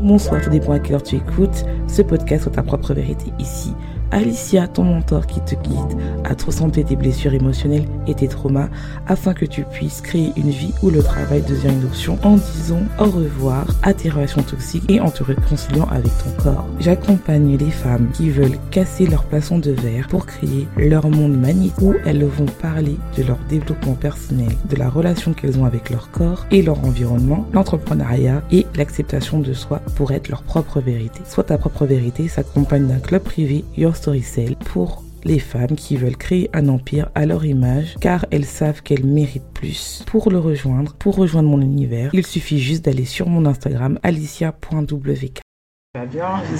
Bonsoir, tout dépend à quelle heure tu écoutes ce podcast sur ta propre vérité ici. Alicia, ton mentor qui te guide à ressentir tes blessures émotionnelles et tes traumas afin que tu puisses créer une vie où le travail devient une option en disant au revoir à tes relations toxiques et en te réconciliant avec ton corps. J'accompagne les femmes qui veulent casser leur plafond de verre pour créer leur monde magnétique où elles vont parler de leur développement personnel, de la relation qu'elles ont avec leur corps et leur environnement, l'entrepreneuriat et l'acceptation de soi pour être leur propre vérité. Soit ta propre vérité s'accompagne d'un club privé Storycell pour les femmes qui veulent créer un empire à leur image car elles savent qu'elles méritent plus. Pour le rejoindre, pour rejoindre mon univers, il suffit juste d'aller sur mon Instagram alicia.wk.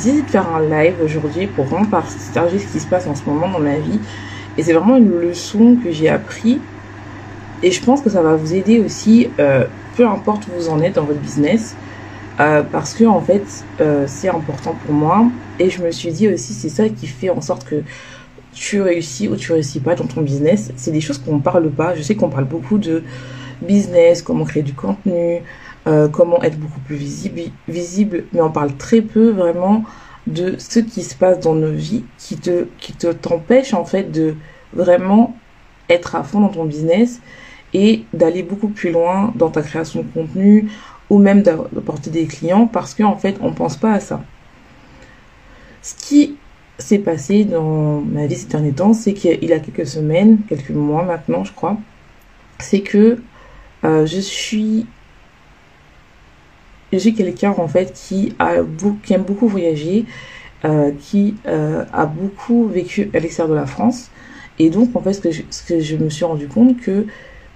J'ai de faire un live aujourd'hui pour vraiment partager ce qui se passe en ce moment dans ma vie. Et c'est vraiment une leçon que j'ai appris. Et je pense que ça va vous aider aussi, euh, peu importe où vous en êtes dans votre business. Euh, parce que en fait, euh, c'est important pour moi. Et je me suis dit aussi, c'est ça qui fait en sorte que tu réussis ou tu réussis pas dans ton business. C'est des choses qu'on parle pas. Je sais qu'on parle beaucoup de business, comment créer du contenu, euh, comment être beaucoup plus visible, visible, mais on parle très peu vraiment de ce qui se passe dans nos vies qui te qui te t'empêche en fait de vraiment être à fond dans ton business et d'aller beaucoup plus loin dans ta création de contenu ou même d'apporter des clients parce qu'en fait on pense pas à ça. Ce qui s'est passé dans ma vie ces derniers temps, c'est qu'il y a quelques semaines, quelques mois maintenant je crois, c'est que euh, je suis j'ai quelqu'un en fait qui a qui aime beaucoup voyager, euh, qui euh, a beaucoup vécu à l'extérieur de la France et donc en fait ce que je, ce que je me suis rendu compte que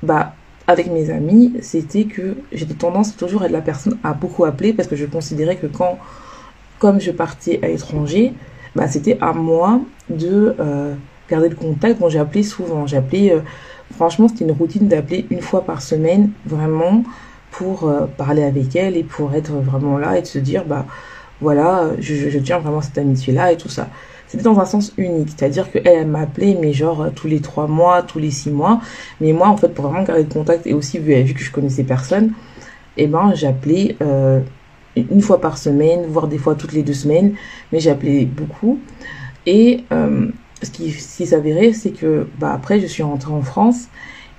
bah avec mes amis, c'était que j'étais tendance toujours à être la personne à beaucoup appeler parce que je considérais que quand, comme je partais à l'étranger, bah, c'était à moi de euh, garder le contact. Bon, j'ai appelé souvent. Appelé, euh, franchement, c'était une routine d'appeler une fois par semaine, vraiment, pour euh, parler avec elle et pour être vraiment là et de se dire, bah, voilà, je, je tiens vraiment cette amitié-là et tout ça c'était dans un sens unique. C'est-à-dire qu'elle, elle m'appelait, mais genre tous les trois mois, tous les six mois. Mais moi, en fait, pour vraiment garder le contact et aussi vu, vu que je connaissais personne, eh ben, j'appelais euh, une fois par semaine, voire des fois toutes les deux semaines. Mais j'appelais beaucoup. Et euh, ce qui, qui s'avérait, c'est que bah, après, je suis rentrée en France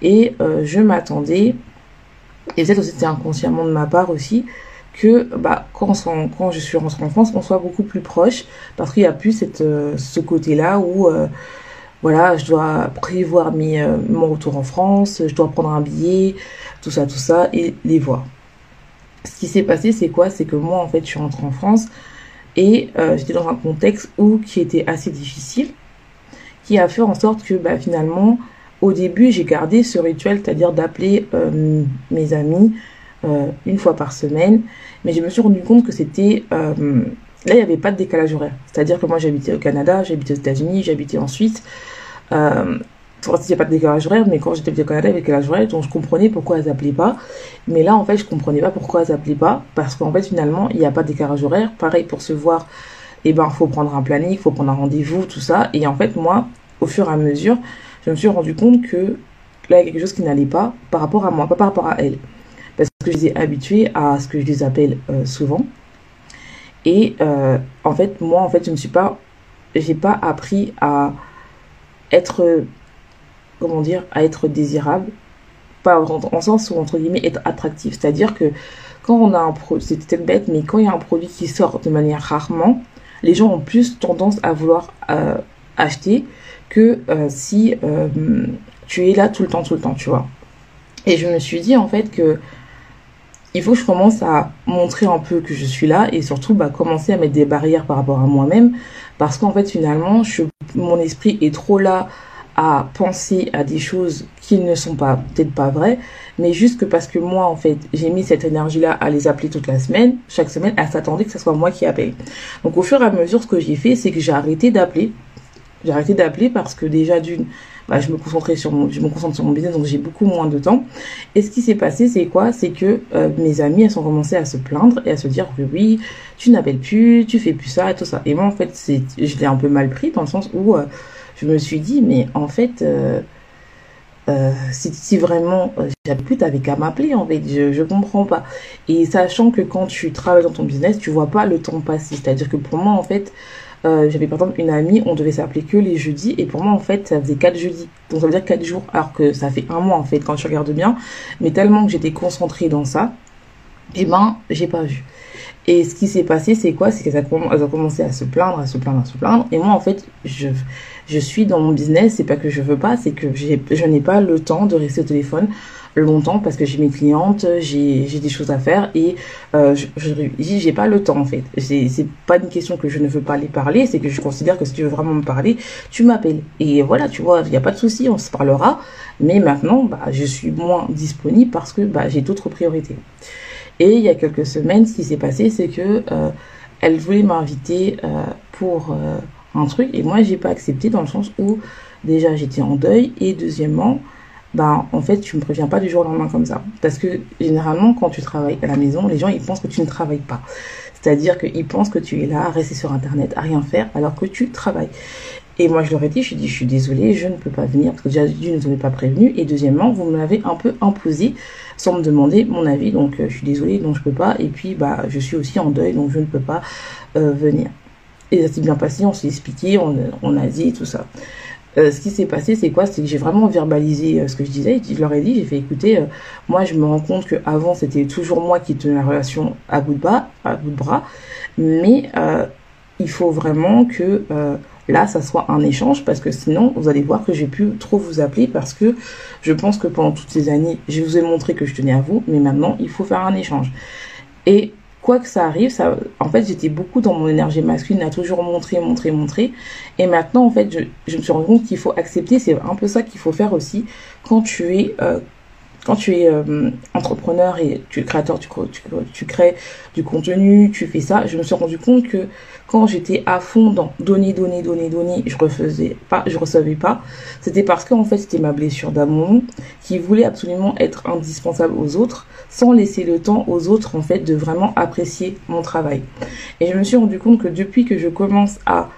et euh, je m'attendais, et peut-être c'était inconsciemment de ma part aussi, que bah, quand, je suis rentrée en France, on soit beaucoup plus proche, parce qu'il n'y a plus cette, euh, ce côté-là où euh, voilà, je dois prévoir mes, euh, mon retour en France, je dois prendre un billet, tout ça, tout ça, et les voir. Ce qui s'est passé, c'est quoi? C'est que moi, en fait, je suis rentrée en France et j'étais dans un contexte où qui était assez difficile, qui a fait en sorte que bah, finalement, au début, j'ai gardé ce rituel, c'est-à-dire d'appeler mes amis, euh, une fois par semaine. Mais je me suis rendu compte que c'était... Euh, là, il n'y avait pas de décalage horaire. C'est-à-dire que moi, j'habitais au Canada, j'habitais aux États-Unis, j'habitais en Suisse. Euh, il n'y a pas de décalage horaire, mais quand j'étais au Canada, il y avait décalage horaire, donc je comprenais pourquoi elles n'appelaient pas. Mais là, en fait, je comprenais pas pourquoi elles n'appelaient pas, parce qu'en fait, finalement, il n'y a pas de décalage horaire. Pareil, pour se voir, eh ben, faut prendre un planning, faut prendre un rendez-vous, tout ça. Et en fait, moi, au fur et à mesure, je me suis rendu compte que là, il y a quelque chose qui n'allait pas par rapport à moi, pas par rapport à elle que je les ai habitués à ce que je les appelle euh, souvent. Et euh, en fait, moi, en fait, je ne suis pas, j'ai pas appris à être, comment dire, à être désirable, pas en, sens où entre guillemets être attractif. C'est-à-dire que quand on a un produit, c'est peut-être bête, mais quand il y a un produit qui sort de manière rarement, les gens ont plus tendance à vouloir euh, acheter que si tu es là tout le temps, tout le temps, tu vois. Et je me suis dit en fait que il faut que je commence à montrer un peu que je suis là et surtout bah, commencer à mettre des barrières par rapport à moi-même. Parce qu'en fait finalement je, mon esprit est trop là à penser à des choses qui ne sont pas peut-être pas vraies mais juste que parce que moi en fait j'ai mis cette énergie là à les appeler toute la semaine chaque semaine elle s'attendait que ce soit moi qui appelle. Donc au fur et à mesure ce que j'ai fait c'est que j'ai arrêté d'appeler. J'ai arrêté d'appeler parce que déjà d'une bah, je me concentrais sur mon, concentre sur mon business, donc j'ai beaucoup moins de temps. Et ce qui s'est passé, c'est quoi? C'est que euh, mes amis, elles sont commencé à se plaindre et à se dire que oui, tu n'appelles plus, tu fais plus ça et tout ça. Et moi, en fait, je l'ai un peu mal pris dans le sens où euh, je me suis dit, mais en fait, euh, si, si, vraiment euh, j'avais plus, t'avais qu'à m'appeler en fait. Je, je comprends pas. Et sachant que quand tu travailles dans ton business, tu vois pas le temps passer. C'est-à-dire que pour moi, en fait, euh, j'avais par exemple une amie, on devait s'appeler que les jeudis, et pour moi en fait ça faisait quatre jeudis, donc ça veut dire quatre jours, alors que ça fait un mois en fait quand tu regardes bien, mais tellement que j'étais concentrée dans ça, et eh ben j'ai pas vu. Et ce qui s'est passé, c'est quoi? C'est qu'elles ont commencé à se plaindre, à se plaindre, à se plaindre. Et moi, en fait, je, je suis dans mon business. C'est pas que je veux pas, c'est que je n'ai pas le temps de rester au téléphone longtemps parce que j'ai mes clientes, j'ai des choses à faire et euh, je j'ai pas le temps en fait. C'est pas une question que je ne veux pas les parler, c'est que je considère que si tu veux vraiment me parler, tu m'appelles. Et voilà, tu vois, il n'y a pas de souci, on se parlera. Mais maintenant, bah, je suis moins disponible parce que bah, j'ai d'autres priorités. Et il y a quelques semaines, ce qui s'est passé, c'est que euh, elle voulait m'inviter euh, pour un truc. Et moi j'ai pas accepté dans le sens où déjà j'étais en deuil. Et deuxièmement bah en fait tu me préviens pas du jour au lendemain comme ça. Parce que généralement quand tu travailles à la maison les gens ils pensent que tu ne travailles pas. C'est-à-dire qu'ils pensent que tu es là à rester sur internet à rien faire alors que tu travailles. Et moi je leur ai dit je dit je suis désolée je ne peux pas venir parce que déjà d'une ne m'avez pas prévenu. Et deuxièmement vous me l'avez un peu imposé sans me demander mon avis. Donc euh, je suis désolée donc je peux pas. Et puis bah je suis aussi en deuil donc je ne peux pas euh, venir et ça s'est bien passé on s'est expliqué on, on a dit tout ça euh, ce qui s'est passé, c'est quoi? C'est que j'ai vraiment verbalisé euh, ce que je disais. Je leur ai dit, j'ai fait écouter, euh, moi je me rends compte que avant c'était toujours moi qui tenais la relation à bout de bras, à bout de bras, mais il faut vraiment que là ça soit un échange parce que sinon vous allez voir que j'ai pu trop vous appeler parce que je pense que pendant toutes ces années je vous ai montré que je tenais à vous, mais maintenant il faut faire un échange. Et que ça arrive, ça, en fait, j'étais beaucoup dans mon énergie masculine, à toujours montrer, montrer, montrer. Et maintenant, en fait, je, je me suis rendu compte qu'il faut accepter, c'est un peu ça qu'il faut faire aussi quand tu es euh, quand tu es euh, entrepreneur et tu es créateur, tu, crées du contenu, tu fais ça, je me suis rendu compte que quand j'étais à fond dans donner, donner, donner, donner, je refaisais pas, je recevais pas, c'était parce qu'en fait c'était ma blessure d'amour qui voulait absolument être indispensable aux autres sans laisser le temps aux autres en fait de vraiment apprécier mon travail. Et je me suis rendu compte que depuis que je commence à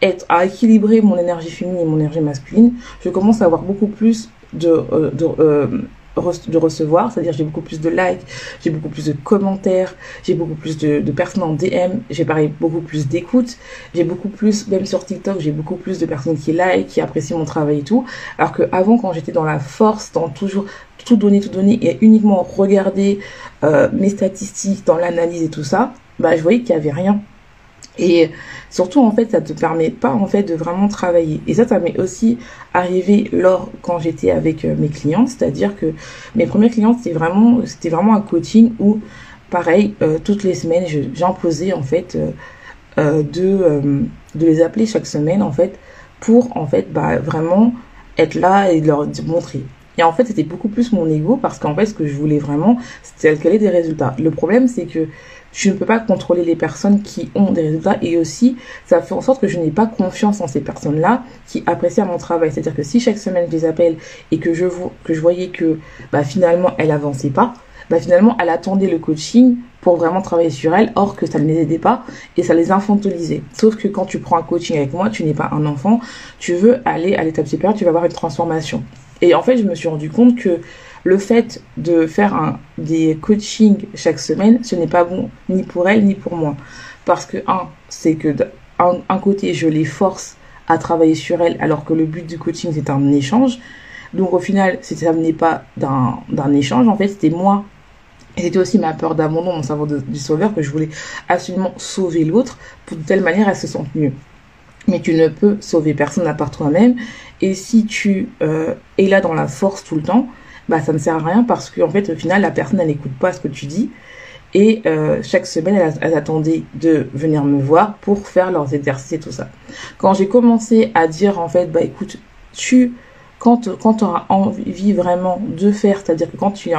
être, à équilibrer mon énergie féminine et mon énergie masculine, je commence à avoir beaucoup plus de, euh, euh, de recevoir, c'est-à-dire j'ai beaucoup plus de likes, j'ai beaucoup plus de commentaires, j'ai beaucoup plus de, personnes en DM, j'ai pareil beaucoup plus d'écoute, j'ai beaucoup plus, même sur TikTok, j'ai beaucoup plus de personnes qui like, qui apprécient mon travail et tout, alors que avant quand j'étais dans la force, dans toujours tout donner, tout donner et uniquement regarder euh, mes statistiques dans l'analyse et tout ça, bah je voyais qu'il y avait rien et surtout, en fait, ça te permet pas, en fait, de vraiment travailler. Et ça, ça m'est aussi arrivé lors, quand j'étais avec euh, mes clients. C'est-à-dire que mes premières clientes, c'était vraiment, c'était vraiment un coaching où, pareil, euh, toutes les semaines, j'imposais, en fait, euh, de, de les appeler chaque semaine, en fait, pour, en fait, bah, vraiment être là et leur montrer. Et en fait, c'était beaucoup plus mon ego parce qu'en fait, ce que je voulais vraiment, c'était qu'elle ait des résultats. Le problème, c'est que je ne peux pas contrôler les personnes qui ont des résultats et aussi ça fait en sorte que je n'ai pas confiance en ces personnes-là qui apprécient mon travail. C'est-à-dire que si chaque semaine je les appelle et que je que je voyais que bah, finalement elle avançait pas, bah, finalement elle attendait le coaching pour vraiment travailler sur elle, or que ça ne les aidait pas et ça les infantilisait. Sauf que quand tu prends un coaching avec moi, tu n'es pas un enfant, tu veux aller à l'étape supérieure, tu vas avoir une transformation. Et en fait, je me suis rendu compte que le fait de faire un, des coachings chaque semaine, ce n'est pas bon ni pour elle ni pour moi. Parce que, un, c'est que d'un côté, je les force à travailler sur elle, alors que le but du coaching, c'est un échange. Donc au final, ça venait pas d'un échange, en fait, c'était moi. Et c'était aussi ma peur d'abandon, mon savoir du sauveur, que je voulais absolument sauver l'autre, pour de telle manière elle se sente mieux. Mais tu ne peux sauver personne à part toi-même. Et si tu euh, es là dans la force tout le temps, bah ça ne sert à rien parce qu'en fait au final la personne elle n'écoute pas ce que tu dis et euh, chaque semaine elle, elle, attendait de venir me voir pour faire leurs exercices et tout ça. Quand j'ai commencé à dire en fait bah écoute tu quand quand tu auras envie vraiment de faire, c'est-à-dire que quand tu es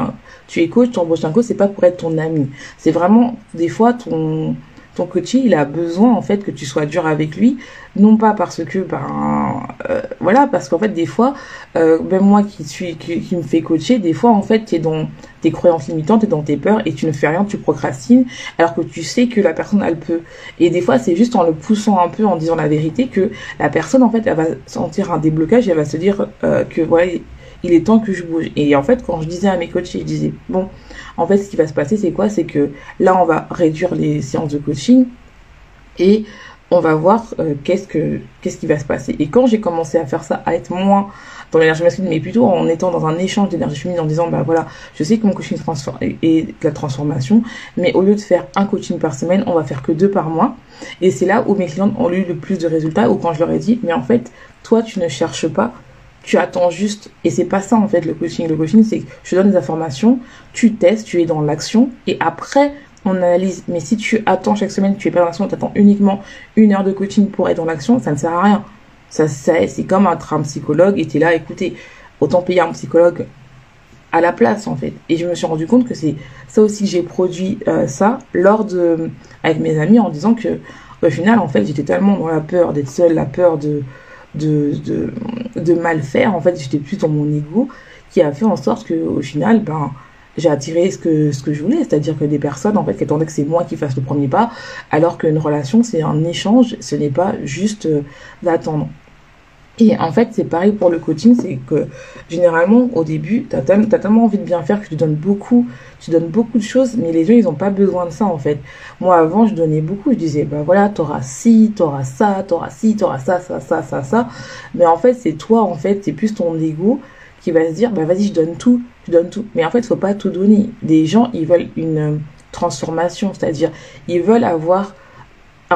tu es coach, tu embauches un coach, c'est pas pour être ton ami. C'est vraiment des fois ton ton coach, il a besoin en fait que tu sois dur avec lui, non pas parce que ben euh, voilà, parce qu'en fait, des fois, euh, même moi qui suis, qui, me fais coacher, des fois, en fait, tu es dans tes croyances limitantes, es dans tes peurs et tu ne fais rien, tu procrastines, alors que tu sais que la personne, elle peut. Et des fois, c'est juste en le poussant un peu, en disant la vérité, que la personne, en fait, elle va sentir un déblocage et elle va se dire euh, que, voilà, il est temps que je bouge. Et en fait, quand je disais à mes coachs, je disais, bon, en fait, ce qui va se passer, c'est quoi? C'est que là, on va réduire les séances de coaching et on va voir euh, qu'est-ce que qu'est-ce qui va se passer. Et quand j'ai commencé à faire ça, à être moins dans l'énergie masculine, mais plutôt en étant dans un échange d'énergie féminine, en disant bah voilà, je sais que mon coaching est la transformation, mais au lieu de faire un coaching par semaine, on va faire que deux par mois. Et c'est là où mes clientes ont eu le plus de résultats, ou quand je leur ai dit, mais en fait, toi, tu ne cherches pas tu attends juste, et c'est pas ça en fait le coaching. Le coaching, c'est que je donne des informations, tu testes, tu es dans l'action, et après, on analyse. Mais si tu attends chaque semaine, tu es pas dans l'action, tu attends uniquement une heure de coaching pour être dans l'action, ça ne sert à rien. Ça, c'est comme un, un psychologue et tu es là, écoutez, autant payer un psychologue à la place en fait. Et je me suis rendu compte que c'est ça aussi j'ai produit euh, ça lors de avec mes amis en disant que au final en fait j'étais tellement dans la peur d'être seule, la peur de de, de, mal faire en fait j'étais plus dans mon ego qui a fait en sorte que au final ben j'ai attiré ce que ce que je voulais, c'est-à-dire que des personnes en fait qui attendaient que c'est moi qui fasse le premier pas, alors qu'une relation c'est un échange, ce n'est pas juste euh, d'attendre. Et en fait, c'est pareil pour le coaching, c'est que généralement, au début, tu as, tellement envie de bien faire que tu donnes beaucoup, tu donnes beaucoup de choses, mais les gens, ils n'ont pas besoin de ça, en fait. Moi, avant, je donnais beaucoup, je disais, bah voilà, t'auras ci, t'auras ça, t'auras ci, t'auras ça, ça, ça, ça, ça. Mais en fait, c'est toi, en fait, c'est plus ton ego qui va se dire, bah vas-y, je donne tout, je donne tout. Mais en fait, faut pas tout donner. Des gens, ils veulent une euh, transformation, c'est-à-dire, ils veulent avoir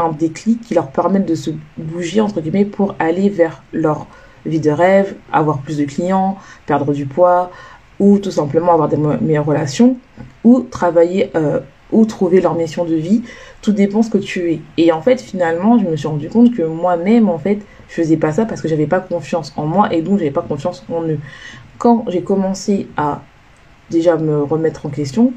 un déclic qui leur permette de se bouger, entre guillemets, pour aller vers leur vie de rêve, avoir plus de clients, perdre du poids, ou tout simplement avoir des meilleures relations, ou travailler, euh, ou trouver leur mission de vie. Tout dépend ce que tu es. Et en fait, finalement, je me suis rendu compte que moi-même, en fait, je faisais pas ça parce que j'avais pas confiance en moi et donc j'avais pas confiance en eux. Quand j'ai commencé à déjà me remettre en question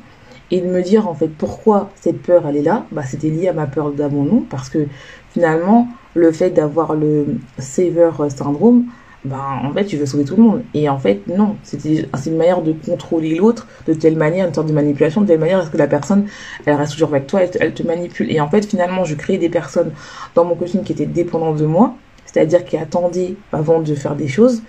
et de me dire en fait pourquoi cette peur elle est là, bah c'était lié à ma peur d'abandon parce que finalement le fait d'avoir le saver syndrome, ben en fait tu veux sauver tout le monde. Et en fait non. C'était c'est une manière de contrôler l'autre de telle manière une sorte de manipulation de telle manière est-ce que la personne elle reste toujours avec toi elle, elle, te manipule. Et en fait finalement je créais des personnes dans mon coaching qui étaient dépendantes de moi. C'est-à-dire qui attendaient avant de faire des choses.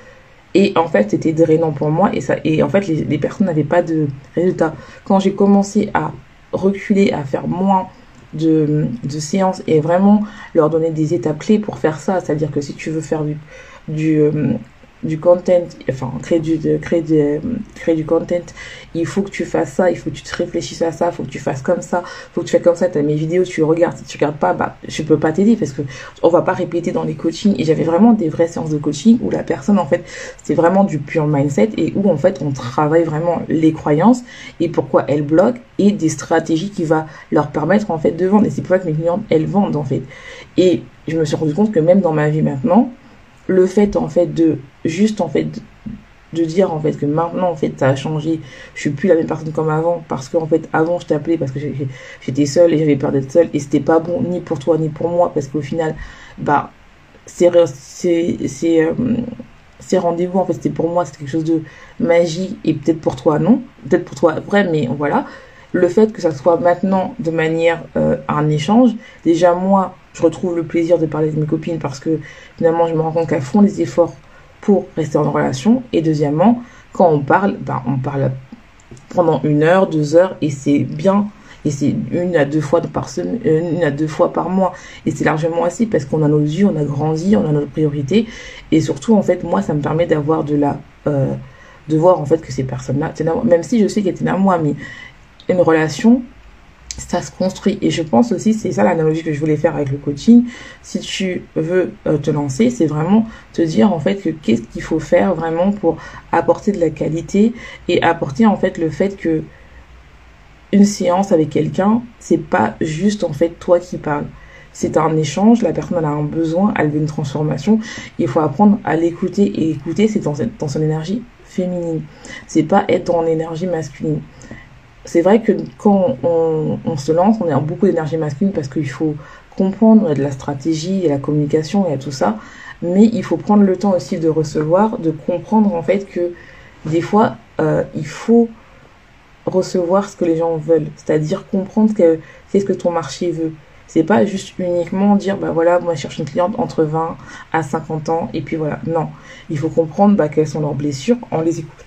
Et en fait, c'était drainant pour moi. Et, ça, et en fait, les, personnes n'avaient pas de résultats. Quand j'ai commencé à reculer, à faire moins de, de séances et vraiment leur donner des étapes clés pour faire ça, c'est-à-dire que si tu veux faire du, euh, du content, enfin créer du créer de, créer du content, il faut que tu fasses ça, il faut que tu te réfléchisses à ça, il faut que tu fasses comme ça, il faut que tu fasses comme ça, tu as mes vidéos, tu regardes, si tu regardes pas, bah je peux pas t'aider parce que on va pas répéter dans les coachings et j'avais vraiment des vraies séances de coaching où la personne en fait, c'est vraiment du pur mindset et où en fait on travaille vraiment les croyances et pourquoi elles bloquent et des stratégies qui va leur permettre en fait de vendre et c'est pour ça que mes clientes elles vendent en fait. Et je me suis rendu compte que même dans ma vie maintenant, le fait en fait de juste en fait de dire en fait que maintenant en fait ça a changé. Je suis plus la même personne comme avant parce que en fait avant je t'appelais parce que j'étais seule et j'avais peur d'être seule et c'était pas bon ni pour toi ni pour moi parce qu'au final bah c'est c'est euh, ces rendez-vous en fait c'était pour moi c'était quelque chose de magique et peut-être pour toi non? Peut-être pour toi vrai mais voilà. Le fait que ça soit maintenant de manière euh, un échange déjà moi je retrouve le plaisir de parler avec mes copines parce que finalement je me rends compte qu'elles font des efforts pour rester en relation. Et deuxièmement, quand on parle, ben, on parle pendant une heure, deux heures, et c'est bien. Et c'est une à deux fois par semaine, euh, une à deux fois par mois. Et c'est largement assez parce qu'on a nos yeux, on a grandi, on a notre priorité. Et surtout, en fait, moi, ça me permet d'avoir de la, euh, de voir en fait que ces personnes-là, même si je sais qu'elles étaient à moi, mais une relation, ça se construit. Et je pense aussi, c'est ça l'analogie que je voulais faire avec le coaching. Si tu veux euh, te lancer, c'est vraiment te dire en fait que qu'est-ce qu'il faut faire vraiment pour apporter de la qualité et apporter en fait le fait que une séance avec quelqu'un, c'est pas juste en fait toi qui parles. C'est un échange, la personne a un besoin, elle veut une transformation. Il faut apprendre à l'écouter et écouter, c'est dans, dans son énergie féminine. C'est pas être en énergie masculine c'est vrai que quand on, se lance, on a beaucoup d'énergie masculine parce qu'il faut comprendre, il y a de la stratégie, il y a la communication, il y a tout ça. mais il faut prendre le temps aussi de recevoir, de comprendre en fait que des fois, euh, il faut recevoir ce que les gens veulent, c'est-à-dire comprendre que qu'est-ce que ton marché veut. C'est pas juste uniquement dire bah voilà, moi je cherche une cliente entre 20 à 50 ans et puis voilà. Non, il faut comprendre bah, quelles sont leurs blessures en les écoutant.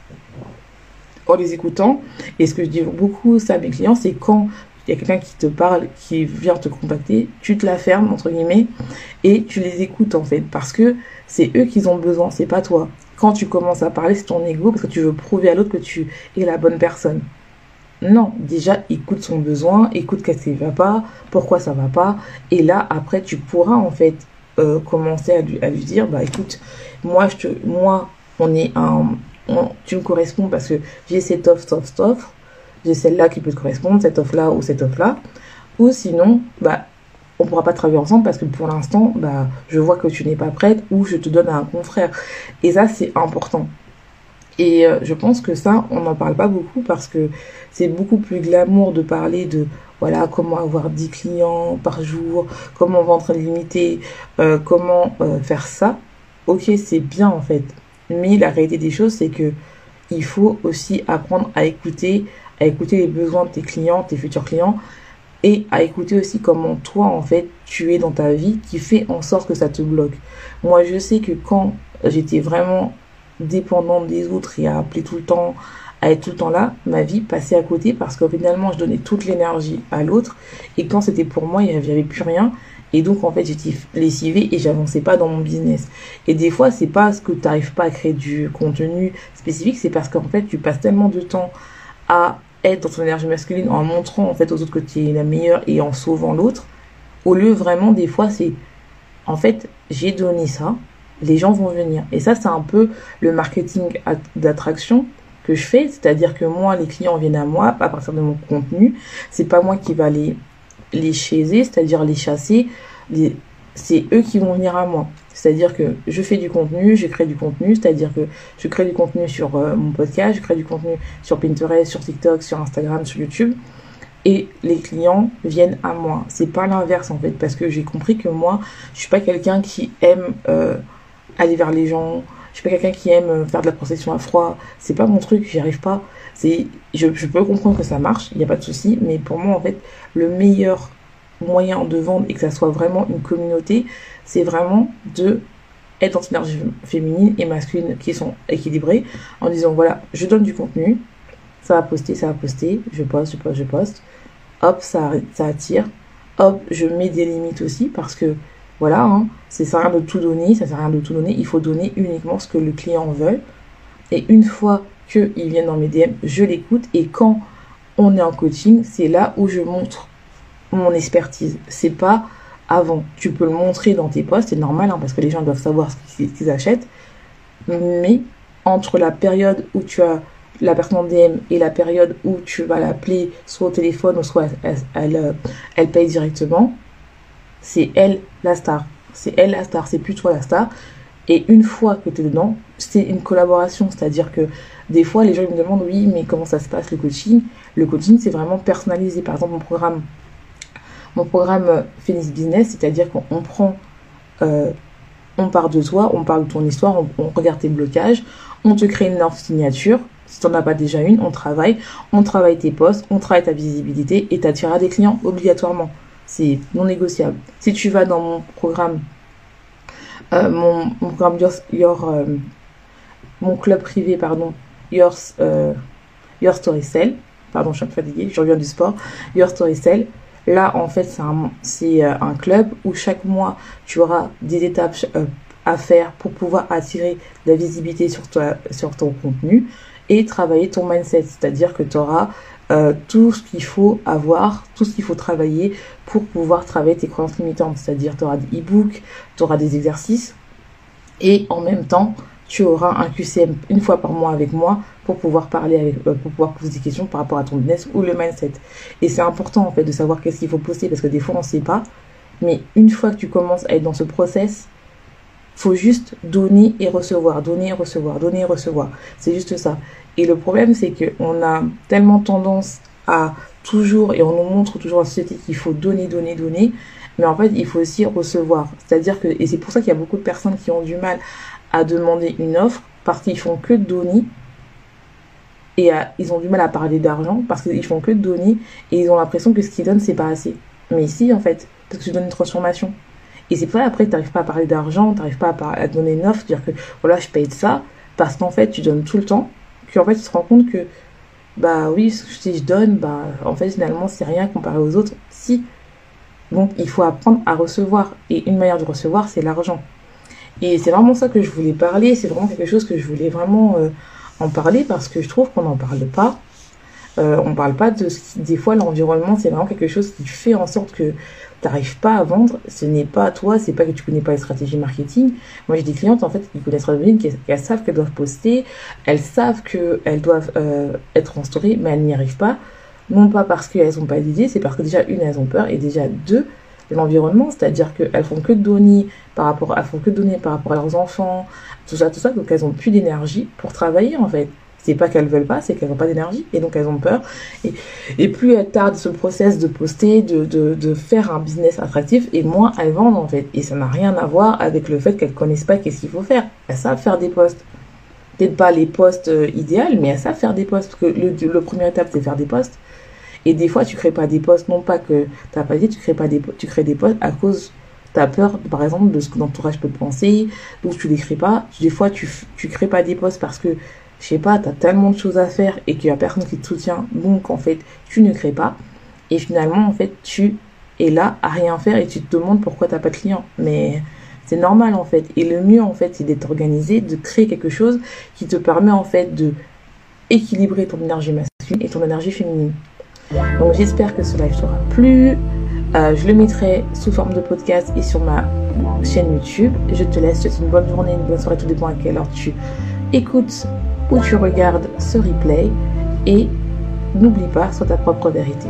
En les écoutant, et ce que je dis beaucoup ça à mes clients, c'est quand il y a quelqu'un qui te parle, qui vient te contacter, tu te la fermes, entre guillemets, et tu les écoutes, en fait, parce que c'est eux qui ont besoin, c'est pas toi. Quand tu commences à parler, c'est ton ego, parce que tu veux prouver à l'autre que tu es la bonne personne. Non, déjà, écoute son besoin, écoute qu'est-ce qui va pas, pourquoi ça va pas, et là, après, tu pourras, en fait, euh, commencer à lui, à lui dire, bah écoute, moi, je te, moi, on est un, tu me corresponds parce que j'ai cette offre, cette offre, offre, j'ai celle-là qui peut te correspondre, cette offre-là ou cette offre-là. Ou sinon, bah, on pourra pas travailler ensemble parce que pour l'instant, bah, je vois que tu n'es pas prête ou je te donne à un confrère. Et ça, c'est important. Et euh, je pense que ça, on n'en parle pas beaucoup parce que c'est beaucoup plus glamour de parler de voilà comment avoir 10 clients par jour, comment vendre limité, euh, comment euh, faire ça. Ok, c'est bien en fait. Mais la réalité des choses, c'est que il faut aussi apprendre à écouter à écouter les besoins de tes clients, tes futurs clients, et à écouter aussi comment toi, en fait, tu es dans ta vie qui fait en sorte que ça te bloque. Moi, je sais que quand j'étais vraiment dépendante des autres et à appeler tout le temps, à être tout le temps là, ma vie passait à côté parce que finalement, je donnais toute l'énergie à l'autre, et quand c'était pour moi, il n'y avait plus rien. Et donc, en fait, j'étais lessivée et j'avançais pas dans mon business. Et des fois, c'est pas ce que tu n'arrives pas à créer du contenu spécifique, c'est parce qu'en fait, tu passes tellement de temps à être dans ton énergie masculine en montrant en fait aux autres que tu es la meilleure et en sauvant l'autre, au lieu vraiment des fois c'est en fait j'ai donné ça, les gens vont venir. Et ça c'est un peu le marketing d'attraction que je fais, c'est-à-dire que moi les clients viennent à moi à partir de mon contenu, c'est pas moi qui va les les chaiser, c'est-à-dire les chasser, c'est eux qui vont venir à moi. C'est-à-dire que je fais du contenu, je crée du contenu, c'est-à-dire que je crée du contenu sur euh, mon podcast, je crée du contenu sur Pinterest, sur TikTok, sur Instagram, sur YouTube. Et les clients viennent à moi. C'est pas l'inverse en fait, parce que j'ai compris que moi, je suis pas quelqu'un qui aime euh, aller vers les gens. Je suis pas quelqu'un qui aime euh, faire de la procession à froid. C'est pas mon truc, j'y arrive pas. C'est, je, peux comprendre que ça marche, il n'y a pas de souci, mais pour moi en fait, le meilleur moyen de vendre et que ça soit vraiment une communauté, c'est vraiment de être dans une féminine et masculine qui sont équilibrées en disant voilà, je donne du contenu, ça va poster, ça va poster, je poste, je poste, je poste. Hop, ça, ça attire. Hop, je mets des limites aussi parce que voilà, hein, ça rien de tout donner, ça sert à rien de tout donner, il faut donner uniquement ce que le client veut. Et une fois qu'il vient dans mes DM, je l'écoute et quand on est en coaching, c'est là où je montre mon expertise. C'est pas avant. Tu peux le montrer dans tes posts, c'est normal, hein, parce que les gens doivent savoir ce qu'ils achètent. Mais entre la période où tu as la personne en DM et la période où tu vas l'appeler soit au téléphone ou soit elle paye directement, c'est elle la star. C'est elle la star, c'est plus toi la star. Et une fois que tu es dedans, c'est une collaboration. C'est-à-dire que des fois, les gens me demandent, oui, mais comment ça se passe le coaching? Le coaching, c'est vraiment personnalisé. Par exemple, mon programme mon Phoenix Business, c'est-à-dire qu'on prend, euh, on part de toi, on parle de ton histoire, on, regarde tes blocages, on te crée une offre signature. Si tu n'en as pas déjà une, on travaille, on travaille tes posts, on travaille ta visibilité et tu attireras des clients obligatoirement. C'est non négociable. Si tu vas dans mon programme, euh, mon, programme Your, euh, mon club privé, pardon, Your, Your Story Cell, pardon, je suis un fatiguée, je reviens du sport, Your Story Cell, Là, en fait, c'est un, euh, un, club où chaque mois, tu auras des étapes euh, à faire pour pouvoir attirer de la visibilité sur, toi, sur ton contenu et travailler ton mindset. C'est-à-dire que tu auras euh, tout ce qu'il faut avoir, tout ce qu'il faut travailler pour pouvoir travailler tes croyances limitantes. C'est-à-dire tu auras des e-books, tu auras des exercices et en même temps, tu auras un QCM une fois par mois avec moi pour pouvoir parler avec, euh, pour pouvoir poser des questions par rapport à ton business ou le mindset. Et c'est important en fait de savoir qu'est-ce qu'il faut poster parce que des fois on ne sait pas. Mais une fois que tu commences à être dans ce process, faut juste donner et recevoir, donner et recevoir, donner et recevoir. C'est juste ça. Et le problème c'est que on a tellement tendance à toujours et on nous montre toujours en société qu'il faut donner, donner, donner. mais en fait, il faut aussi recevoir. C'est-à-dire que, et c'est pour ça qu'il y a beaucoup de personnes qui ont du mal à demander une offre parce qu'ils font que donner et ils ont du mal à parler d'argent parce qu'ils font que donner et ils ont l'impression que ce qu'ils donnent c'est pas assez. Mais ici en fait, parce que tu donnes une transformation. Et c'est pour ça après tu n'arrives pas à parler d'argent, tu n'arrives pas à, donner une offre, dire que voilà je paye de ça parce qu'en fait tu donnes tout le temps, qu'en fait tu te rends compte que bah oui si je donne bah en fait finalement c'est rien comparé aux autres. Si donc il faut apprendre à recevoir et une manière de recevoir c'est l'argent. Et c'est vraiment ça que je voulais parler, c'est vraiment quelque chose que je voulais vraiment euh, en parler parce que je trouve qu'on n'en parle pas. Euh, on parle pas de des fois l'environnement c'est vraiment quelque chose qui fait en sorte que tu n'arrives pas à vendre ce n'est pas toi c'est pas que tu connais pas les stratégies marketing moi j'ai des clientes en fait qui connaissent très qui elles savent qu'elles doivent poster elles savent qu'elles doivent euh, être en story mais elles n'y arrivent pas non pas parce qu'elles n'ont pas d'idées c'est parce que déjà une elles ont peur et déjà deux l'environnement, c'est-à-dire qu'elles font que donner par rapport, elles font que donner par rapport à leurs enfants, tout ça, tout ça, donc elles ont plus d'énergie pour travailler en fait. C'est pas qu'elles veulent pas, c'est qu'elles n'ont pas d'énergie et donc elles ont peur. Et, et, plus elles tardent ce process de poster, de, de, de, faire un business attractif, et moins elles vendent en fait. Et ça n'a rien à voir avec le fait qu'elles connaissent pas qu'est-ce qu'il faut faire. Elles savent faire des posts. Peut-être pas les posts euh, idéaux, mais elles savent faire des posts. Parce que le, le première étape, c'est faire des posts. Et des fois, tu crées pas des postes, non pas que tu n'as pas dit, tu crées pas des tu crées des postes à cause tu as peur, par exemple, de ce que l'entourage peut penser, donc tu les crées pas. Des fois, tu, tu crées pas des postes parce que, je sais pas, tu as tellement de choses à faire et qu'il y a personne qui te soutient, donc en fait, tu ne crées pas. Et finalement, en fait, tu es là à rien faire et tu te demandes pourquoi t'as pas de clients. Mais c'est normal, en fait. Et le mieux, en fait, c'est d'être organisé, de créer quelque chose qui te permet, en fait, de équilibrer ton énergie masculine et ton énergie féminine. Donc j'espère que ce live t'aura plu. Euh, je le mettrai sous forme de podcast et sur ma chaîne YouTube. Je te laisse, une bonne journée, une bonne soirée, tout dépend à quelle heure tu écoutes ou tu regardes ce replay. Et n'oublie pas, sois ta propre vérité.